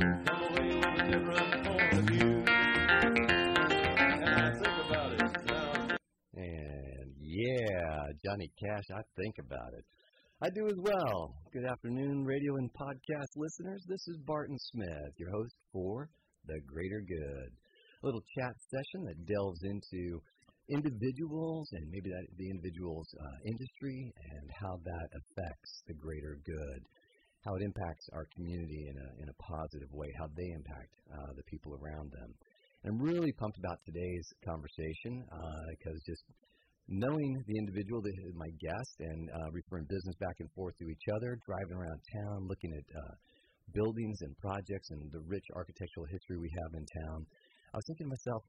And yeah, Johnny Cash, I think about it. I do as well. Good afternoon, radio and podcast listeners. This is Barton Smith, your host for The Greater Good. A little chat session that delves into individuals and maybe that the individual's uh, industry and how that affects the greater good, how it impacts our community in a in a positive way, how they impact uh, the people around them. And I'm really pumped about today's conversation because just knowing the individual that is my guest and uh, referring business back and forth to each other, driving around town, looking at uh, buildings and projects and the rich architectural history we have in town, I was thinking to myself,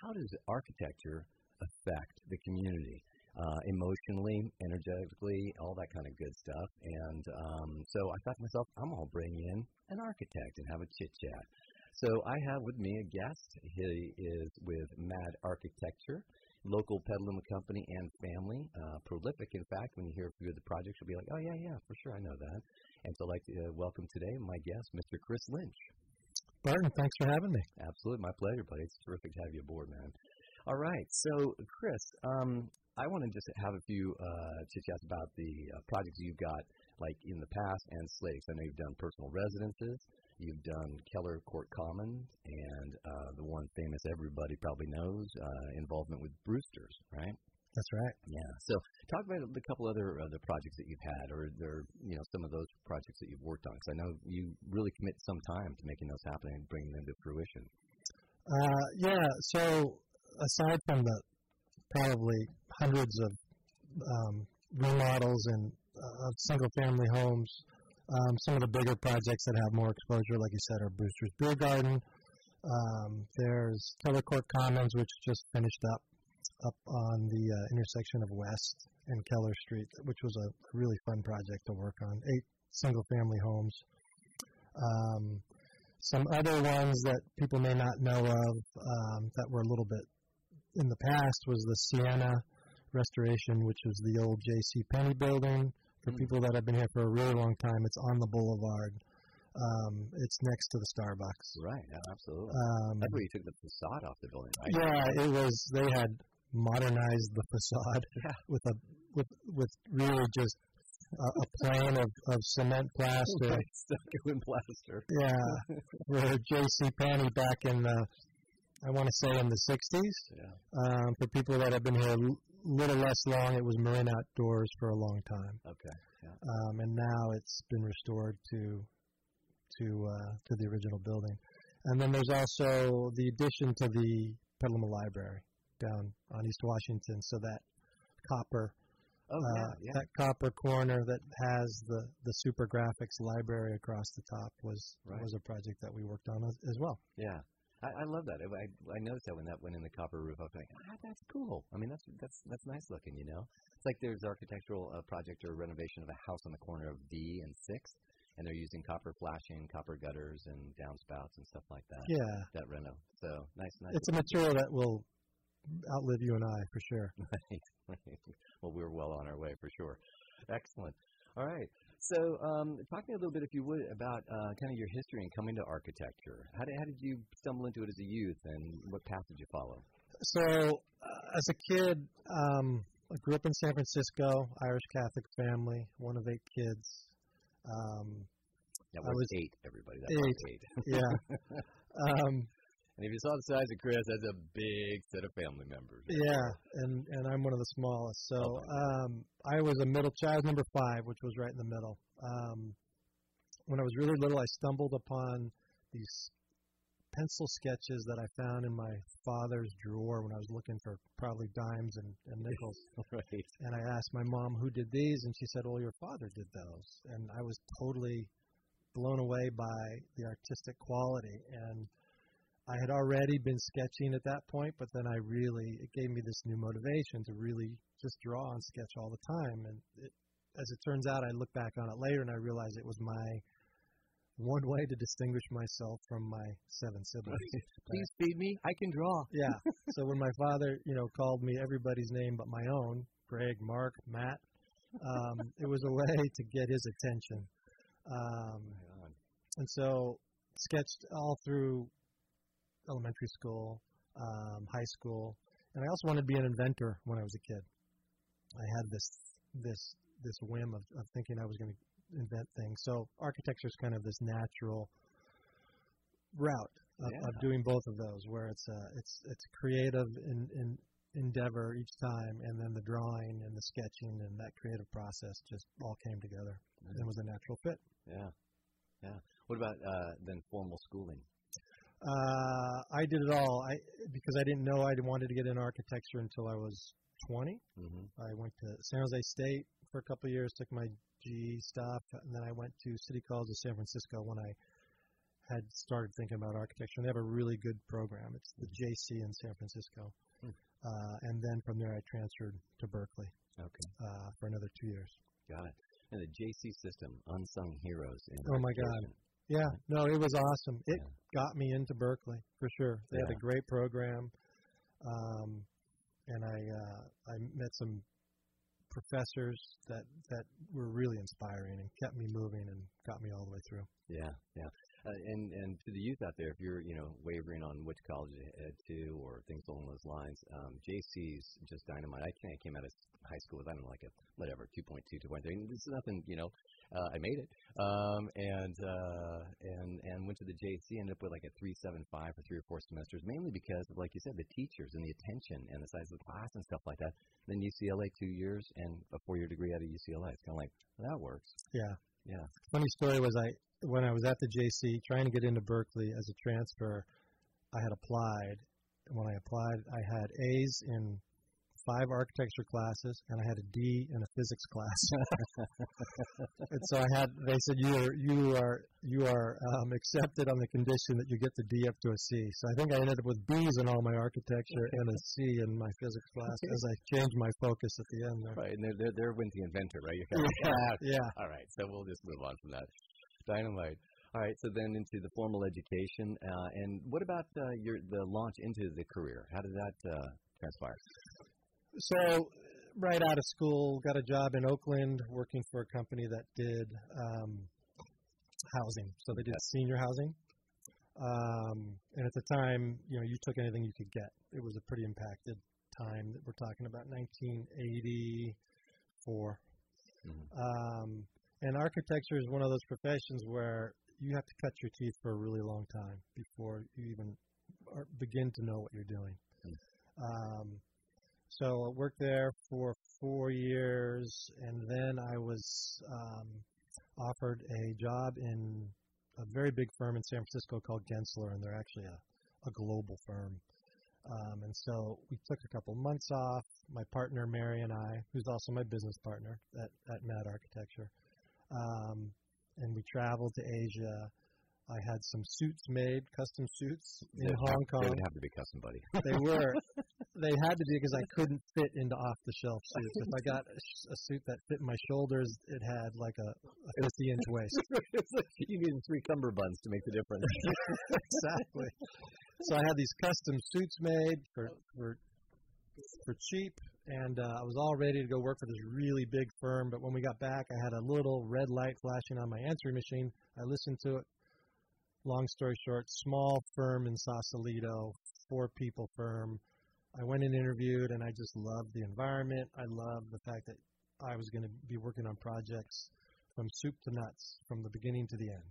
how does architecture affect the community? Uh, emotionally, energetically, all that kind of good stuff. And um, so I thought to myself, I'm going to bring in an architect and have a chit chat. So I have with me a guest. He is with Mad Architecture local Petaluma company and family. Uh, prolific, in fact, when you hear a few of the projects, you'll be like, oh, yeah, yeah, for sure, I know that. And so I'd like to uh, welcome today my guest, Mr. Chris Lynch. Barton, thanks for having me. Absolutely, my pleasure, buddy. It's terrific to have you aboard, man. All right, so Chris, um, I want to just have a few uh, chit chats about the uh, projects you've got, like in the past, and slates. I know you've done personal residences, You've done Keller Court Commons and uh, the one famous everybody probably knows, uh, involvement with Brewster's, right? That's right. Yeah. So talk about the couple other other projects that you've had, or there, you know, some of those projects that you've worked on. Because I know you really commit some time to making those happen and bringing them to fruition. Uh, yeah. So aside from the probably hundreds of um, remodels and uh, single family homes um, some of the bigger projects that have more exposure, like you said, are Brewster's Beer Garden. Um, there's Keller Court Commons, which just finished up up on the uh, intersection of West and Keller Street, which was a really fun project to work on. Eight single-family homes. Um, some other ones that people may not know of um, that were a little bit in the past was the Sienna restoration, which is the old J.C. Penney building for people that have been here for a really long time, it's on the boulevard. Um, it's next to the Starbucks. Right. Yeah, absolutely. Um, That's where you took the facade off the building, right? Yeah, it was. They had modernized the facade yeah. with a with with really just a, a plane of, of cement plaster. Right, stuck in plaster. Yeah, where J.C. Penney back in the I want to say in the 60s. Yeah. Um, for people that have been here little less long. It was Marin Outdoors for a long time. Okay. Yeah. Um, and now it's been restored to to uh, to the original building. And then there's also the addition to the Petaluma Library down on East Washington. So that copper, oh, uh, yeah, yeah. that copper corner that has the the Super Graphics library across the top was right. was a project that we worked on as, as well. Yeah. I, I love that. I, I noticed that when that went in the copper roof, I was like, ah, that's cool. I mean, that's that's that's nice looking, you know. It's like there's architectural uh, project or renovation of a house on the corner of D and Sixth, and they're using copper flashing, copper gutters, and downspouts and stuff like that. Yeah, that reno. So nice, nice. It's a material that will outlive you and I for sure. right. well, we're well on our way for sure. Excellent. All right. So, um, talk to me a little bit, if you would, about uh, kind of your history and coming to architecture. How did, how did you stumble into it as a youth, and what path did you follow? So, uh, as a kid, um, I grew up in San Francisco, Irish Catholic family, one of eight kids. Um, that was, was eight, everybody. That eight. was eight. yeah. and if you saw the size of Chris, that's a big set of family members. Yeah, and and I'm one of the smallest. So okay. um, I was a middle child, number five, which was right in the middle. Um, when I was really little, I stumbled upon these pencil sketches that I found in my father's drawer when I was looking for probably dimes and, and nickels. right. And I asked my mom who did these, and she said, "Well, your father did those." And I was totally blown away by the artistic quality and I had already been sketching at that point, but then I really it gave me this new motivation to really just draw and sketch all the time. And it, as it turns out, I look back on it later and I realized it was my one way to distinguish myself from my seven siblings. Please feed me. I can draw. Yeah. so when my father, you know, called me everybody's name but my own, Greg, Mark, Matt, um, it was a way to get his attention. Um, and so sketched all through elementary school, um, high school, and I also wanted to be an inventor when I was a kid. I had this this this whim of, of thinking I was going to invent things. So architecture is kind of this natural route of, Yeah. of doing both of those, where it's a it's it's a creative in, in endeavor each time, and then the drawing and the sketching and that creative process just all came together and was a natural fit. Yeah. Yeah. What about uh, then formal schooling? Uh, I did it all. I because I didn't know I wanted to get into architecture until I was 20. Mm-hmm. I went to San Jose State for a couple of years, took my GE stuff, and then I went to City College of San Francisco when I had started thinking about architecture. And they have a really good program. It's the JC in San Francisco. Hmm. Uh, and then from there, I transferred to Berkeley Okay. uh, for another two years. Got it. And the JC system, unsung heroes. In Oh, my God. Yeah, no, it was awesome. It Yeah. got me into Berkeley for sure. They had a great program, um, and I uh, I met some professors that that were really inspiring and kept me moving and got me all the way through. Yeah, yeah. Uh, and and to the youth out there, if you're you know wavering on which college to head to or things along those lines, um, JC's just dynamite. I I came out of high school with I don't know like a whatever 2.2, 2.3. This is nothing, you know. Uh, I made it, um, and uh, and and went to the JC. Ended up with like a 3.75 for three or four semesters, mainly because of like you said, the teachers and the attention and the size of the class and stuff like that. Then UCLA two years and a four-year degree out of UCLA. It's kind of like well, that works. Yeah. Yeah. Funny story was I when I was at the JC trying to get into Berkeley as a transfer, I had applied. When I applied, I had A's in five architecture classes and I had a D in a physics class. and so I had they said you are you are you are um, accepted on the condition that you get the D up to a C. So I think I ended up with B's in all my architecture and a C in my physics class as I changed my focus at the end there. Right, and they're they're, they're with the inventor, right? Kind of like, ah, Yeah. All right, so we'll just move on from that. Dynamite. All right, so then into the formal education, uh, and what about uh, your the launch into the career? How did that uh, transpire? So, right out of school, got a job in Oakland working for a company that did um, housing. So they did senior housing. Um, and at the time, you know, you took anything you could get. It was a pretty impacted time that we're talking about 1984. Mhm. Um, and architecture is one of those professions where you have to cut your teeth for a really long time before you even begin to know what you're doing. Um, so I worked there for four years, and then I was um, offered a job in a very big firm in San Francisco called Gensler, and they're actually a, a global firm. Um, and so we took a couple months off. My partner Mary and I, who's also my business partner at, at Mad Architecture, um, and we traveled to Asia. I had some suits made, custom suits in Hong Kong. They would have to be custom, buddy. They were. They had to be because I couldn't fit into off-the-shelf suits. If I got a, a suit that fit my shoulders, it had like a, a 50-inch waist. you need three cummerbunds to make the difference. exactly. So I had these custom suits made for for for cheap, and uh, I was all ready to go work for this really big firm. But when we got back, I had a little red light flashing on my answering machine. I listened to it. Long story short, small firm in Sausalito, four people firm. I went and interviewed, and I just loved the environment. I loved the fact that I was going to be working on projects from soup to nuts, from the beginning to the end,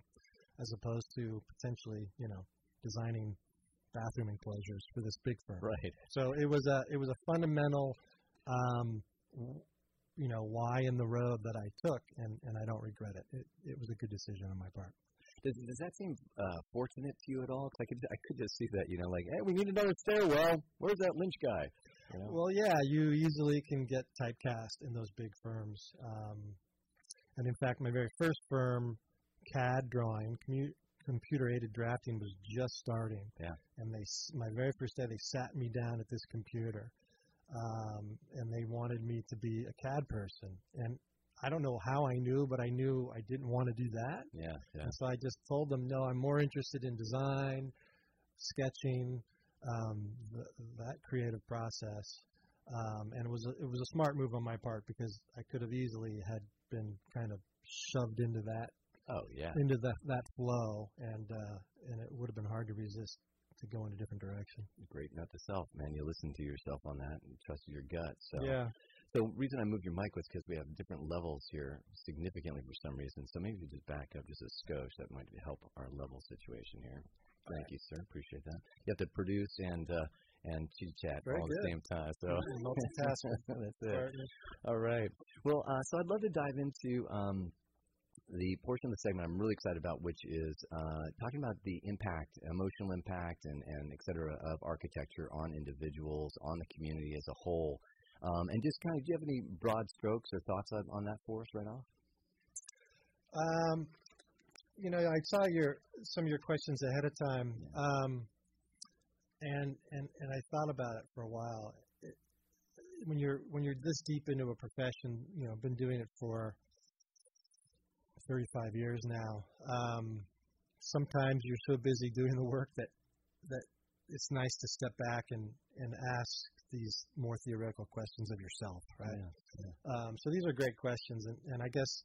as opposed to potentially, you know, designing bathroom enclosures for this big firm. right. So it was a it was a fundamental, um, you know, why in the road that I took, and and I don't regret it. It it was a good decision on my part. Does, does that seem uh, fortunate to you at all? 'Cause I could I could just see that, you know, like, hey, we need another stairwell. Where's that Lynch guy? You know? Well, yeah, you easily can get typecast in those big firms. Um, and in fact, my very first firm, CAD drawing, commu- computer aided drafting, was just starting. Yeah. And they, my very first day, they sat me down at this computer, um, and they wanted me to be a CAD person. And I don't know how I knew, but I knew I didn't want to do that. yeah, yeah. And so I just told them, no, I'm more interested in design, sketching, um, th- that creative process. Um, and it was a, it was a smart move on my part because I could have easily had been kind of shoved into that Oh yeah. into that that flow, and uh, and it would have been hard to resist to go in a different direction. Great note to self, man. You listen to yourself on that and trust your gut. So Yeah. So the reason I moved your mic was because we have different levels here significantly for some reason. So maybe you just back up just a skosh. That might help our level situation here. Thank you, sir. Appreciate that. You have to produce and uh, and chit chat Very all at the same time. So that's it. All right. Well, uh, so I'd love to dive into um, the portion of the segment I'm really excited about, which is uh, talking about the impact, emotional impact, and, and et cetera, of architecture on individuals, on the community as a whole. Um, and just kind of, do you have any broad strokes or thoughts on, on that for us right off? Um, you know, I saw your some of your questions ahead of time, um, and and and I thought about it for a while. It, when you're when you're this deep into a profession, you know, been doing it for 35 years now. Um, sometimes you're so busy doing the work that that it's nice to step back and and ask these more theoretical questions of yourself, right? Um, so these are great questions, and, and I guess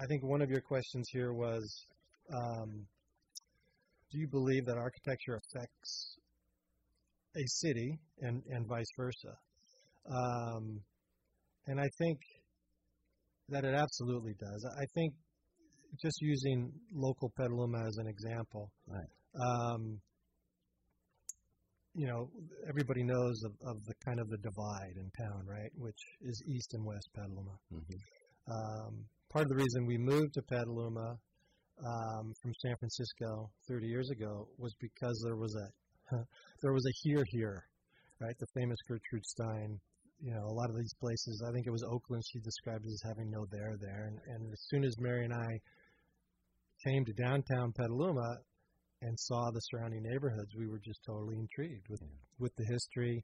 I think one of your questions here was, um, do you believe that architecture affects a city and, and vice versa? Um, and I think that it absolutely does. I think just using local Petaluma as an example, Right. You know, everybody knows of, of the kind of the divide in town, right? Which is east and west Petaluma. Mm-hmm. Um, part of the reason we moved to Petaluma um, from San Francisco 30 years ago was because there was a there was a here here, right? The famous Gertrude Stein. You know, a lot of these places. I think it was Oakland. She described as having no there there. And, and as soon as Mary and I came to downtown Petaluma and saw the surrounding neighborhoods, we were just totally intrigued with with the history,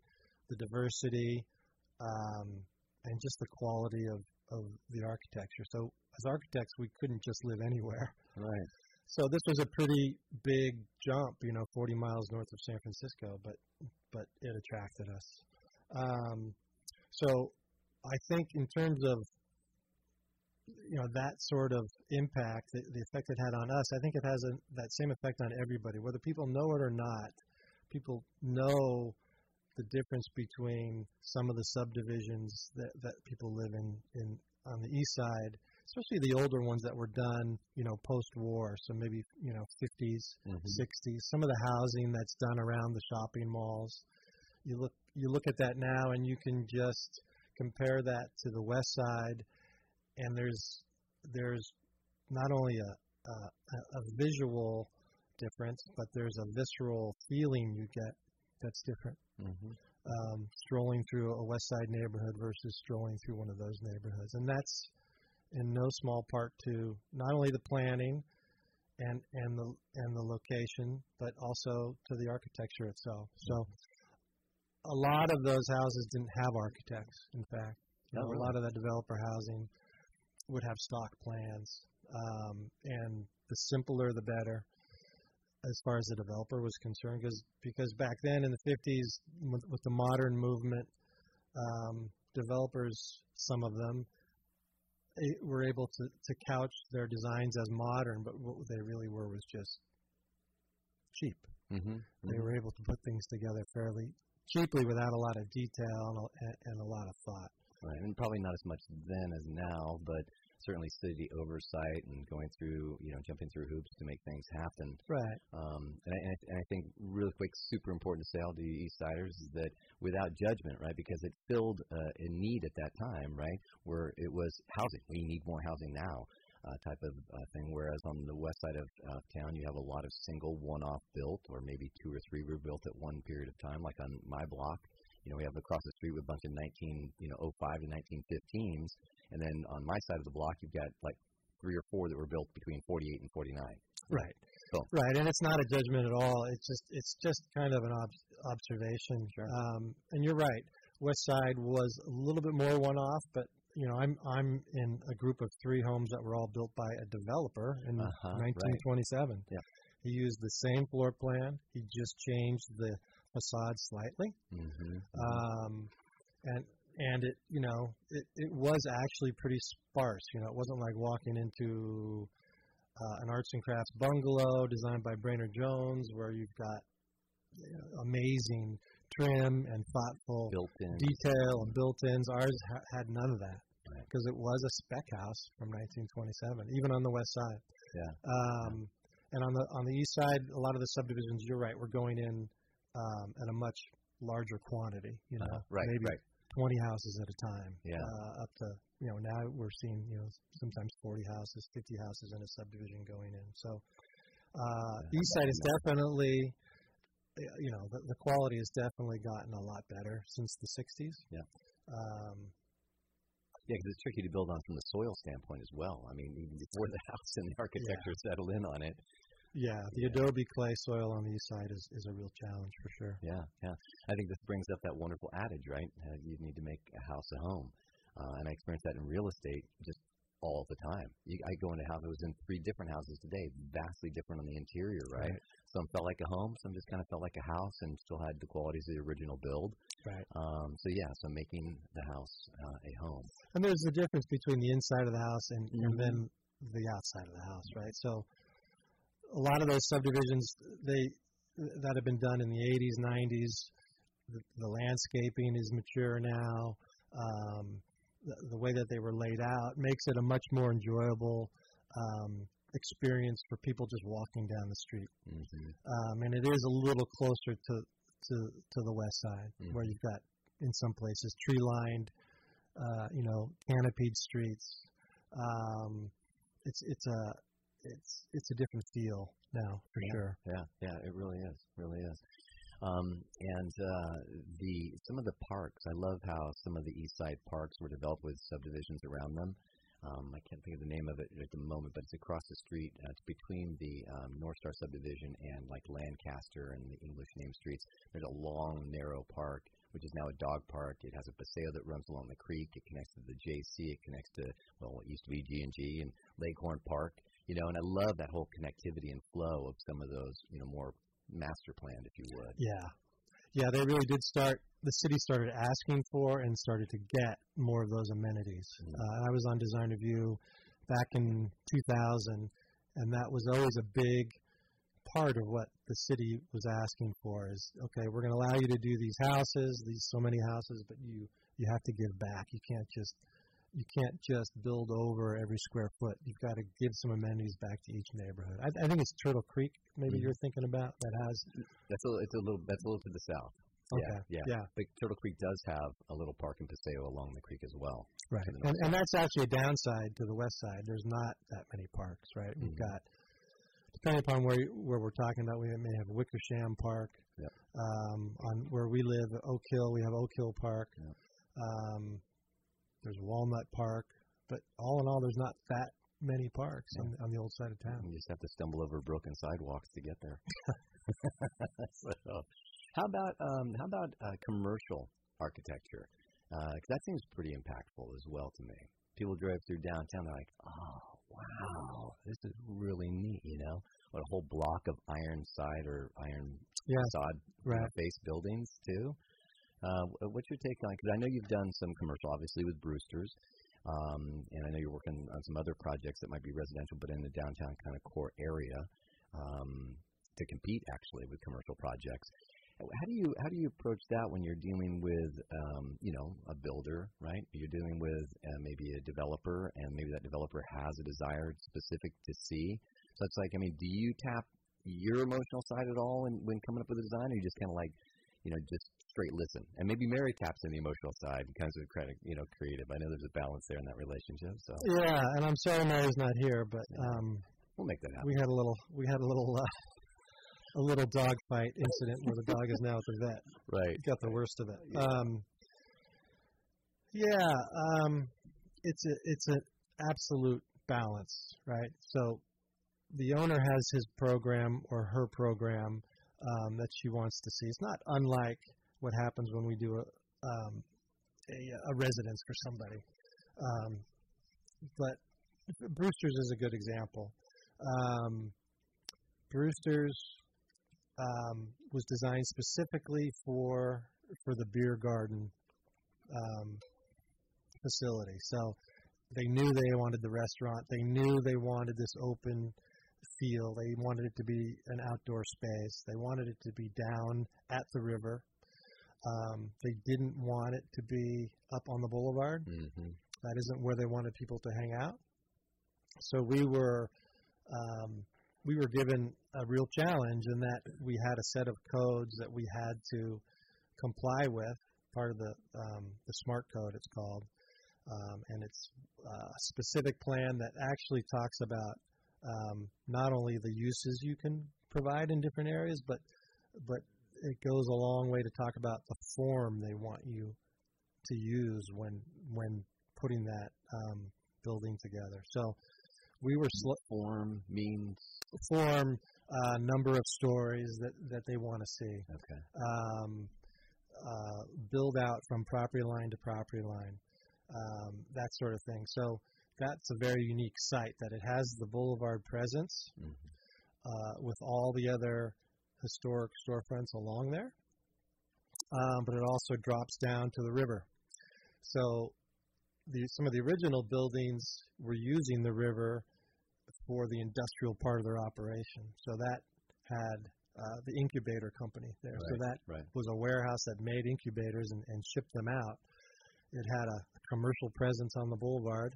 the diversity, um, and just the quality of of the architecture. So as architects, we couldn't just live anywhere. Right. So this was a pretty big jump, you know, 40 miles north of San Francisco, but but it attracted us. Um, so I think in terms of you know that sort of impact, the, the effect it had on us, I think it has a, that same effect on everybody, whether people know it or not. People know the difference between some of the subdivisions that, that people live in, in on the east side, especially the older ones that were done, you know, post-war, so maybe you know 50s, Mhm. 60s. Some of the housing that's done around the shopping malls, you look you look at that now, and you can just compare that to the west side, and there's there's not only a a, a visual difference, but there's a visceral feeling you get that's different Mm-hmm. um, strolling through a West Side neighborhood versus strolling through one of those neighborhoods, and that's in no small part to not only the planning and and the and the location, but also to the architecture itself. So, a lot of those houses didn't have architects. In fact, you know, really? a lot of that developer housing would have stock plans, um, and the simpler the better as far as the developer was concerned, because because back then in the 50s, with, with the modern movement, um, developers, some of them, were able to to couch their designs as modern, but what they really were was just cheap. Mm-hmm. They were able to put things together fairly cheaply without a lot of detail and a, and a lot of thought. Right, and probably not as much then as now, but certainly city oversight and going through, you know, jumping through hoops to make things happen. Right. Um, and, I, and, I, and I think really quick, super important to say all to East Siders is that without judgment, right, because it filled uh, a need at that time, right, where it was housing. We need more housing now. Uh, type of uh, thing. Whereas on the west side of uh, town, you have a lot of single one-off built, or maybe two or three were built at one period of time. Like on my block, you know, we have across the street with a bunch of 19, you know, 05 to 1915s, and then on my side of the block, you've got like three or four that were built between 48 and 49. Right. Cool. Right, and it's not a judgment at all. It's just it's just kind of an ob- observation. Sure. Um, and you're right. West Side was a little bit more one-off, but you know, I'm I'm in a group of three homes that were all built by a developer in Uh-huh, right. 1927. Yeah. He used the same floor plan. He just changed the facade slightly. Mm-hmm. Um, and and it you know it, it was actually pretty sparse. You know, it wasn't like walking into uh, an arts and crafts bungalow designed by Brainerd Jones, where you've got you know, amazing trim and thoughtful Built-in. detail and built-ins. Ours ha- had none of that Right. because it was a spec house from 1927, even on the west side. Yeah. Um, and on the on the east side, a lot of the subdivisions, you're right, we're going in um, at a much larger quantity. You know, Uh, right, maybe right. 20 houses at a time. Yeah. Uh, up to you know now we're seeing you know sometimes 40 houses, 50 houses in a subdivision going in. So uh, Yeah, east side is yeah. definitely you know the, the quality has definitely gotten a lot better since the 60s. Yeah. Um, Yeah, because it's tricky to build on from the soil standpoint as well. I mean, even before the house and the architecture settle in on it. Yeah, the adobe clay soil on the east side is, is a real challenge for sure. Yeah, yeah. I think this brings up that wonderful adage, right? Uh, you need to make a house a home. Uh, and I experience that in real estate just all the time. You, I go into houses, I was in three different houses today, vastly different on the interior, right? Right. Some felt like a home, some just kind of felt like a house and still had the qualities of the original build. Right. Um, so yeah, so making the house uh, a home. And there's a difference between the inside of the house and, and Mhm. then the outside of the house, right? So a lot of those subdivisions they that have been done in the 80s, 90s, the, the landscaping is mature now. Um, the, the way that they were laid out makes it a much more enjoyable um, experience for people just walking down the street. Mm-hmm. Um, and it is a little closer to to to the west side, Mhm. where you've got in some places tree lined, uh, you know, canopied streets. Um, it's it's a it's it's a different feel now for Yeah. sure. Yeah, yeah, it really is, really is. Um, and uh, the some of the parks, I love how some of the East Side parks were developed with subdivisions around them. Um, I can't think of the name of it at the moment, but it's across the street. Uh, it's between the um, North Star subdivision and like Lancaster and the English name streets. There's a long, narrow park, which is now a dog park. It has a paseo that runs along the creek. It connects to the JC. It connects to well, it used to be G and G and Leghorn Park. You know, and I love that whole connectivity and flow of some of those, you know, more master planned, if you would. Yeah, yeah, they really did start. The city started asking for and started to get more of those amenities. Mhm. Uh, I was on Design Review back in 2000, and that was always a big part of what the city was asking for. Is okay, we're going to allow you to do these houses, these so many houses, but you you have to give back. You can't just you can't just build over every square foot. You've got to give some amenities back to each neighborhood. I, I think it's Turtle Creek, maybe Mhm. you're thinking about that has. That's a, it's a little that's a little to the south. Okay. Yeah, yeah. Yeah. But Turtle Creek does have a little park in Paseo along the creek as well. Right. And, and that's actually a downside to the west side. There's not that many parks, right? We've Mhm. got, depending upon where you- where we're talking about, we may have Wickersham Park. Yep. Um, on where we live, Oak Hill, we have Oak Hill Park. Yep. Um, there's Walnut Park, but all in all, there's not that many parks on, on the old side of town. You just have to stumble over broken sidewalks to get there. so, how about um, how about uh, commercial architecture? Because that seems pretty impactful as well to me. People drive through downtown, they're like, "Oh, wow, this is really neat," you know. What a whole block of iron side or iron Yeah. facade Right. face buildings too. Uh, what's your take on? Because I know you've done some commercial, obviously with Brewster's, um, and I know you're working on some other projects that might be residential, but in the downtown kind of core area um, to compete actually with commercial projects. How do you how do you approach that when you're dealing with um, you know a builder, right? You're dealing with uh, maybe a developer, and maybe that developer has a desire specific to see. So it's like, I mean, do you tap your emotional side at all when when coming up with a design, or you just kind of like you know, just straight listen. And maybe Mary taps in the emotional side and comes with credit, you know, creative. I know there's a balance there in that relationship, so Yeah, and I'm sorry Mary's not here, but um, we'll make that happen. we had a little we had a little uh, a little dog fight incident where the dog is now at the vet. Right. got the worst of it. Yeah. Um, yeah, um, it's a it's an absolute balance, right? So the owner has his program or her program um, that she wants to see. It's not unlike what happens when we do a um, a, a residence for somebody, um, but Brewster's is a good example. Um, Brewster's um, was designed specifically for for the beer garden um, facility. So they knew they wanted the restaurant. They knew they wanted this open feel. They wanted it to be an outdoor space. They wanted it to be down at the river. Um, they didn't want it to be up on the boulevard. hmm That isn't where they wanted people to hang out. So we were um, we were given a real challenge in that we had a set of codes that we had to comply with. Part of the um, the smart code, it's called, um, and it's uh, a specific plan that actually talks about um, not only the uses you can provide in different areas, but but it goes a long way to talk about the form they want you to use when when putting that um, building together. So we were sl- Form means form uh, number of stories that that they want to see. okay. Um, uh, build out from property line to property line, um, that sort of thing. So that's a very unique site that it has the boulevard presence Mhm. uh, with all the other historic storefronts along there, um, but it also drops down to the river. So the, some of the original buildings were using the river for the industrial part of their operation. So that had uh, the incubator company there. So that right. was a warehouse that made incubators and, and shipped them out. It had a commercial presence on the boulevard.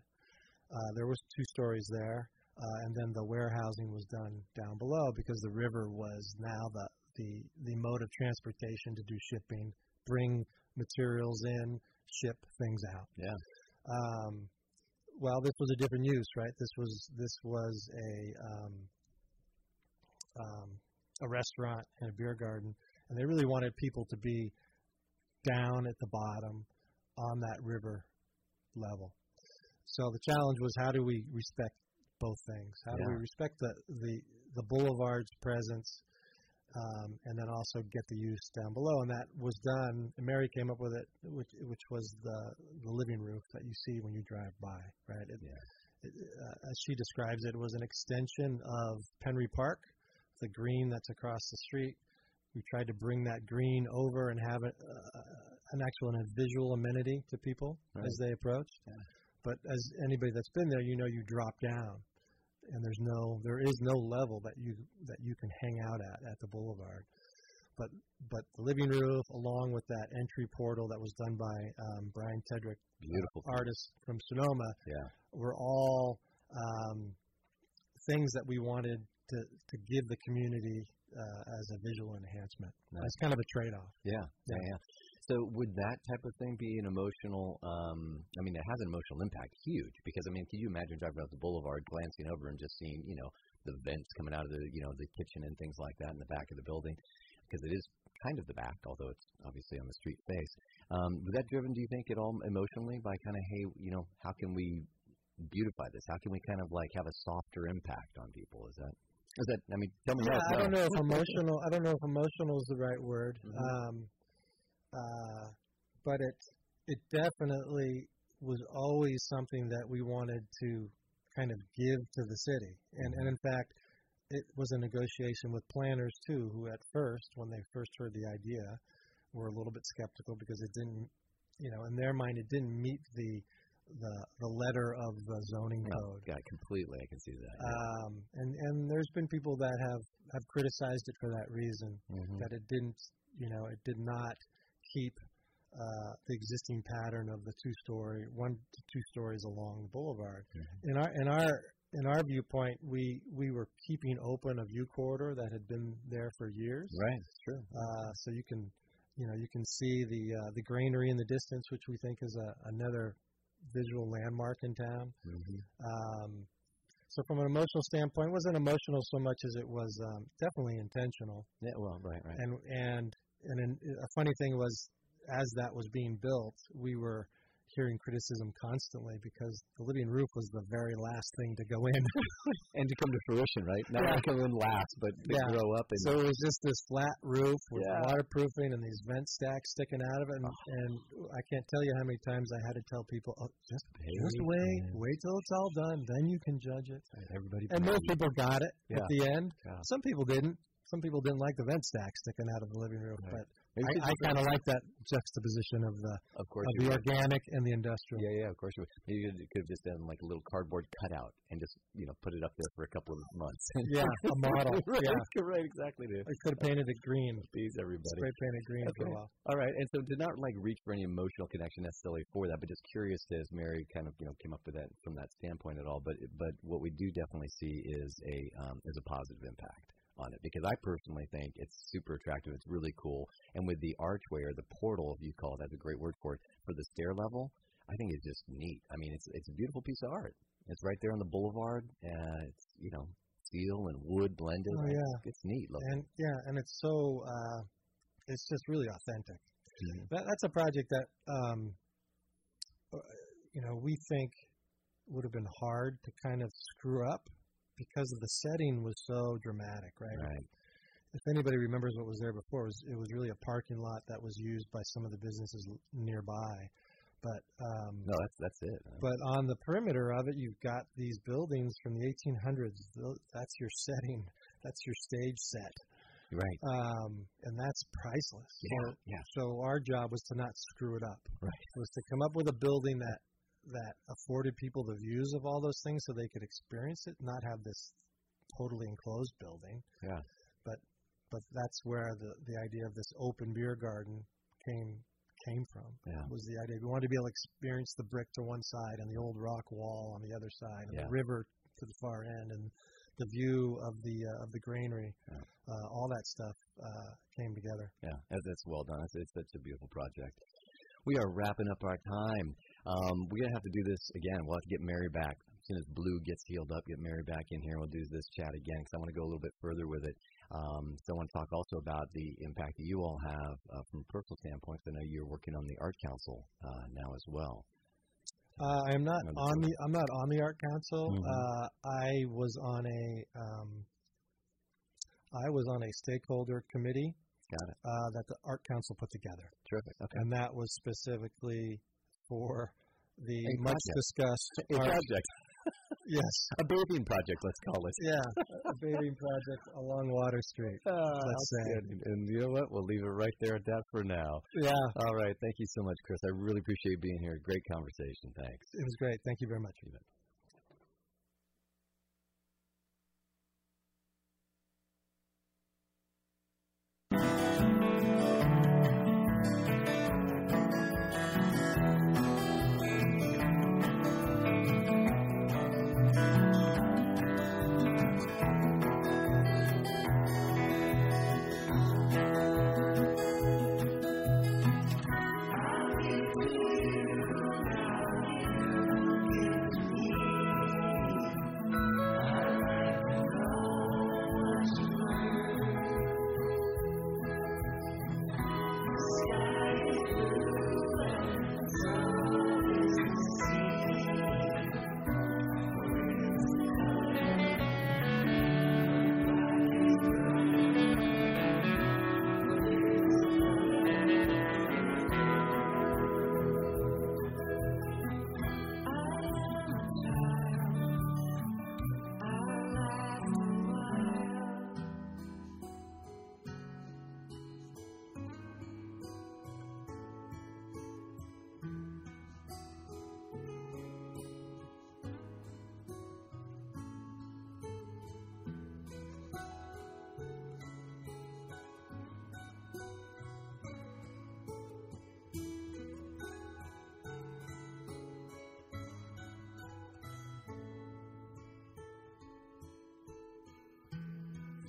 Uh, there was two stories there, uh, and then the warehousing was done down below because the river was now the, the the mode of transportation to do shipping, bring materials in, ship things out. Yeah. Um, well, this was a different use, right? This was this was a um, um, a restaurant and a beer garden, and they really wanted people to be down at the bottom on that river level. So the challenge was how do we respect both things? How do we respect the the, the boulevard's presence, um, and then also get the use down below? And that was done. And Mary came up with it, which which was the the living roof that you see when you drive by, right? It, Yeah. it, uh, as she describes it, it was an extension of Penry Park, the green that's across the street. We tried to bring that green over and have it, uh, an actual and a visual amenity to people Right. as they approach. Yeah. But as anybody that's been there, you know you drop down, and there's no there is no level that you that you can hang out at at the boulevard. But but the living roof, along with that entry portal that was done by um, Bryan Tedrick, Beautiful. artist from Sonoma, Yeah. were all um, things that we wanted to, to give the community uh, as a visual enhancement. Nice. As kind of a trade-off. Yeah. yeah, yeah. So would that type of thing be an emotional? Um, I mean, it has an emotional impact, huge. Because I mean, can you imagine driving up the boulevard, glancing over, and just seeing, you know, the vents coming out of the, you know, the kitchen and things like that in the back of the building? Because it is kind of the back, although it's obviously on the street face. Um, was that driven, do you think, at all emotionally by kind of, hey, you know, how can we beautify this? How can we kind of like have a softer impact on people? Is that? Is that? I mean, tell me Yeah, I don't know if emotional. I don't know if emotional is the right word. Mhm. Um, uh, but it it definitely was always something that we wanted to kind of give to the city, and and in fact, it was a negotiation with planners too, who at first, when they first heard the idea, were a little bit skeptical because it didn't, you know, in their mind, it didn't meet the the the letter of the zoning code. yeah, completely. I can see that. yeah. Um, and and there's been people that have have criticized it for that reason Mhm. that it didn't you know it did not keep uh, the existing pattern of the two story one to two stories along the boulevard. Mhm. In our in our in our viewpoint, we we were keeping open a view corridor that had been there for years. Right, true. Uh, so you can you know you can see the uh, the granary in the distance, which we think is a, another visual landmark in town. Mm-hmm. Um, so from an emotional standpoint, it wasn't emotional so much as it was um, definitely intentional. Yeah, well, right, right. And and and an, uh, a funny thing was, as that was being built, we were hearing criticism constantly because the living roof was the very last thing to go in. and to come to fruition, right? Not Yeah. come in last, but to Yeah. grow up and so it was just this flat roof with Yeah. waterproofing and these vent stacks sticking out of it. And, oh. and I can't tell you how many times I had to tell people, oh, just just wait, wait till it's all done, then you can judge it. Everybody. And most people got it Yeah. at the end. Some people didn't. Some people didn't like the vent stack sticking out of the living room, Right. but I, I kind of like that juxtaposition of the Of course, of the right. organic and the industrial. Yeah, yeah, of course. you would. Maybe it could have just done like a little cardboard cutout and just you know put it up there for a couple of months. Yeah, a model. right, Yeah, right, exactly. To I could have painted it green, please everybody. spray painted green for a while. All right, and so to not like reach for any emotional connection necessarily for that, but just curious as Mary kind of you know came up with that from that standpoint at all. But but what we do definitely see is a um, is a positive impact on it because I personally think it's super attractive. It's really cool, and with the archway or the portal, if you call it, that's a great word for it for the stair level. I think it's just neat. I mean, it's it's a beautiful piece of art. It's right there on the boulevard. Uh, it's you know steel and wood blended. Oh, It's- yeah. it's neat looking. And yeah, and it's so uh, it's just really authentic. Mhm. That, that's a project that um, uh, you know we think would have been hard to kind of screw up because of the setting was so dramatic, right? Right. If anybody remembers what was there before, it was, it was really a parking lot that was used by some of the businesses l- nearby. But um, No, that's that's it. but on the perimeter of it, you've got these buildings from the 1800s. That's your setting. That's your stage set, right. um, and that's priceless. Yeah. So, Yeah. so our job was to not screw it up. Right. Was to come up with a building that that afforded people the views of all those things, so they could experience it, not have this totally enclosed building. Yeah. But but that's where the the idea of this open beer garden came came from Yeah. was the idea. We wanted to be able to experience the brick to one side and the old rock wall on the other side, and Yeah. the river to the far end, and the view of the uh, of the granary. Yeah. Uh, all that stuff uh, came together. Yeah, that's, well done. It's, it's such a beautiful project. We are wrapping up our time. Um, we're gonna have to do this again. We'll have to get Mary back as soon as Blue gets healed up. Get Mary back in here. and We'll do this chat again because I want to go a little bit further with it. Um, so I want to talk also about the impact that you all have uh, from a personal standpoint. I know you're working on the art council uh, now as well. Uh, I am not on the I'm not on the art council. Mhm. Uh, I was on a um, I was on a stakeholder committee Got it. uh, that the art council put together, Terrific. Okay. and that was specifically for the A much project. discussed A art- project, yes a bathing project, let's call it. yeah a bathing project along Water Street. Ah, let's say. And, and you know what? We'll leave it right there at that for now. Yeah, All right. Thank you so much, Chris. I really appreciate being here. Great conversation. Thanks. it was great. Thank you very much.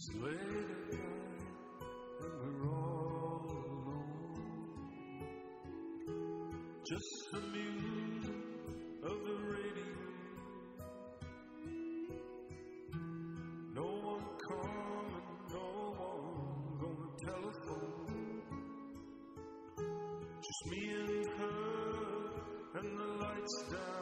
It's late at night and we're all alone. Just the music of the radio. No one calling, no one on the telephone. Just me and her and the lights down